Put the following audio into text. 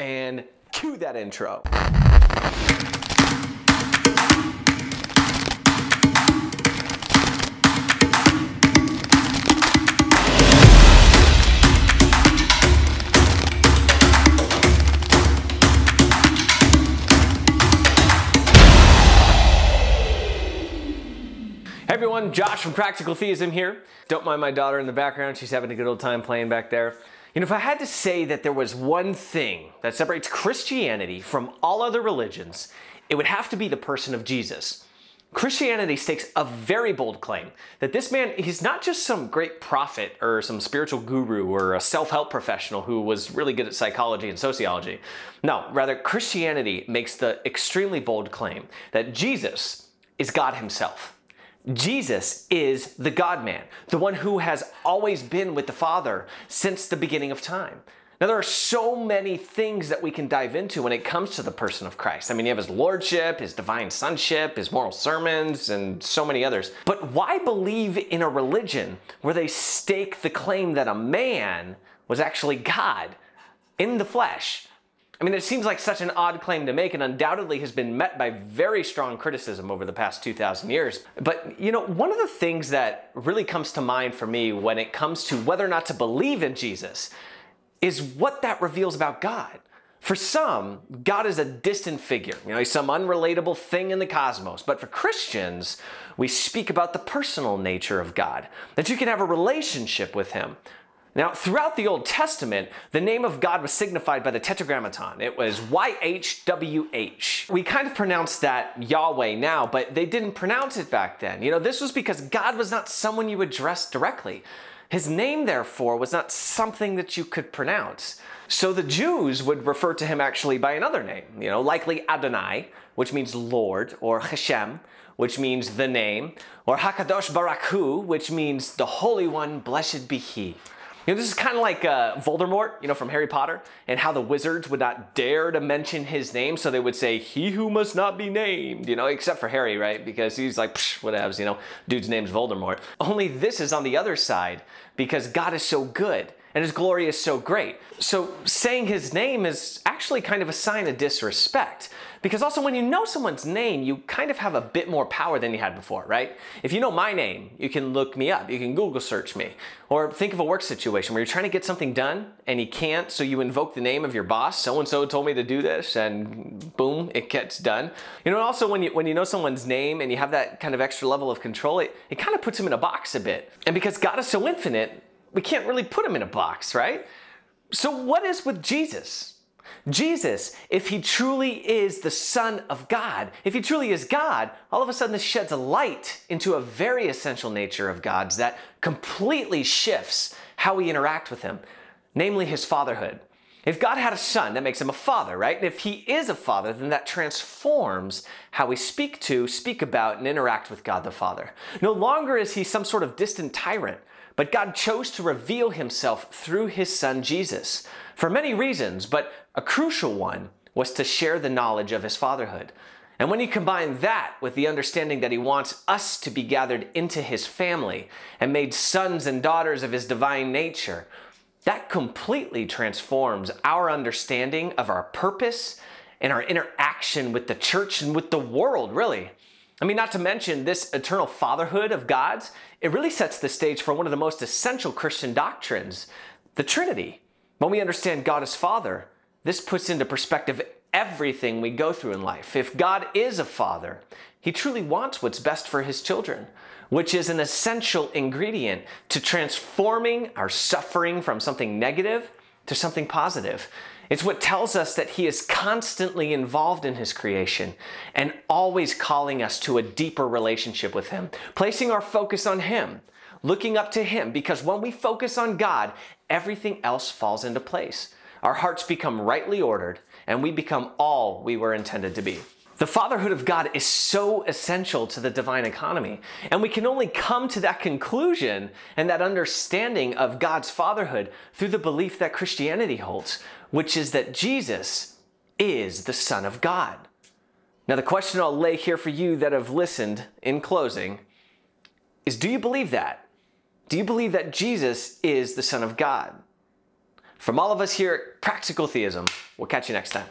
and cue that intro. Everyone, Josh from Practical Theism here. Don't mind my daughter in the background, she's having a good old time playing back there. You know, if I had to say that there was one thing that separates Christianity from all other religions, it would have to be the person of Jesus. Christianity stakes a very bold claim that this man, he's not just some great prophet or some spiritual guru or a self help professional who was really good at psychology and sociology. No, rather, Christianity makes the extremely bold claim that Jesus is God Himself. Jesus is the God man, the one who has always been with the Father since the beginning of time. Now, there are so many things that we can dive into when it comes to the person of Christ. I mean, you have his lordship, his divine sonship, his moral sermons, and so many others. But why believe in a religion where they stake the claim that a man was actually God in the flesh? I mean, it seems like such an odd claim to make and undoubtedly has been met by very strong criticism over the past 2,000 years. But, you know, one of the things that really comes to mind for me when it comes to whether or not to believe in Jesus is what that reveals about God. For some, God is a distant figure. You know, he's some unrelatable thing in the cosmos. But for Christians, we speak about the personal nature of God, that you can have a relationship with him, now, throughout the Old Testament, the name of God was signified by the Tetragrammaton. It was YHWH. We kind of pronounce that Yahweh now, but they didn't pronounce it back then. You know, this was because God was not someone you addressed directly. His name, therefore, was not something that you could pronounce. So the Jews would refer to him actually by another name, you know, likely Adonai, which means Lord, or Hashem, which means the name, or Hakadosh Baruch Hu, which means the Holy One, blessed be He. You know, this is kind of like uh, Voldemort, you know, from Harry Potter, and how the wizards would not dare to mention his name, so they would say, "He who must not be named," you know, except for Harry, right? Because he's like, whatevs, you know, dude's name's Voldemort. Only this is on the other side because God is so good and his glory is so great. So saying his name is actually kind of a sign of disrespect. Because also, when you know someone's name, you kind of have a bit more power than you had before, right? If you know my name, you can look me up, you can Google search me. Or think of a work situation where you're trying to get something done and you can't, so you invoke the name of your boss. So and so told me to do this, and boom, it gets done. You know, also when you when you know someone's name and you have that kind of extra level of control, it, it kind of puts them in a box a bit. And because God is so infinite, we can't really put him in a box, right? So, what is with Jesus? Jesus, if he truly is the Son of God, if he truly is God, all of a sudden this sheds a light into a very essential nature of God's that completely shifts how we interact with him, namely his fatherhood. If God had a son, that makes him a father, right? And if he is a father, then that transforms how we speak to, speak about, and interact with God the Father. No longer is he some sort of distant tyrant, but God chose to reveal himself through his son Jesus for many reasons, but a crucial one was to share the knowledge of his fatherhood. And when you combine that with the understanding that he wants us to be gathered into his family and made sons and daughters of his divine nature, that completely transforms our understanding of our purpose and our interaction with the church and with the world, really. I mean, not to mention this eternal fatherhood of God's, it really sets the stage for one of the most essential Christian doctrines, the Trinity. When we understand God as Father, this puts into perspective everything we go through in life. If God is a father, he truly wants what's best for his children, which is an essential ingredient to transforming our suffering from something negative to something positive. It's what tells us that He is constantly involved in His creation and always calling us to a deeper relationship with Him, placing our focus on Him, looking up to Him, because when we focus on God, everything else falls into place. Our hearts become rightly ordered, and we become all we were intended to be. The fatherhood of God is so essential to the divine economy. And we can only come to that conclusion and that understanding of God's fatherhood through the belief that Christianity holds, which is that Jesus is the Son of God. Now, the question I'll lay here for you that have listened in closing is do you believe that? Do you believe that Jesus is the Son of God? From all of us here at Practical Theism, we'll catch you next time.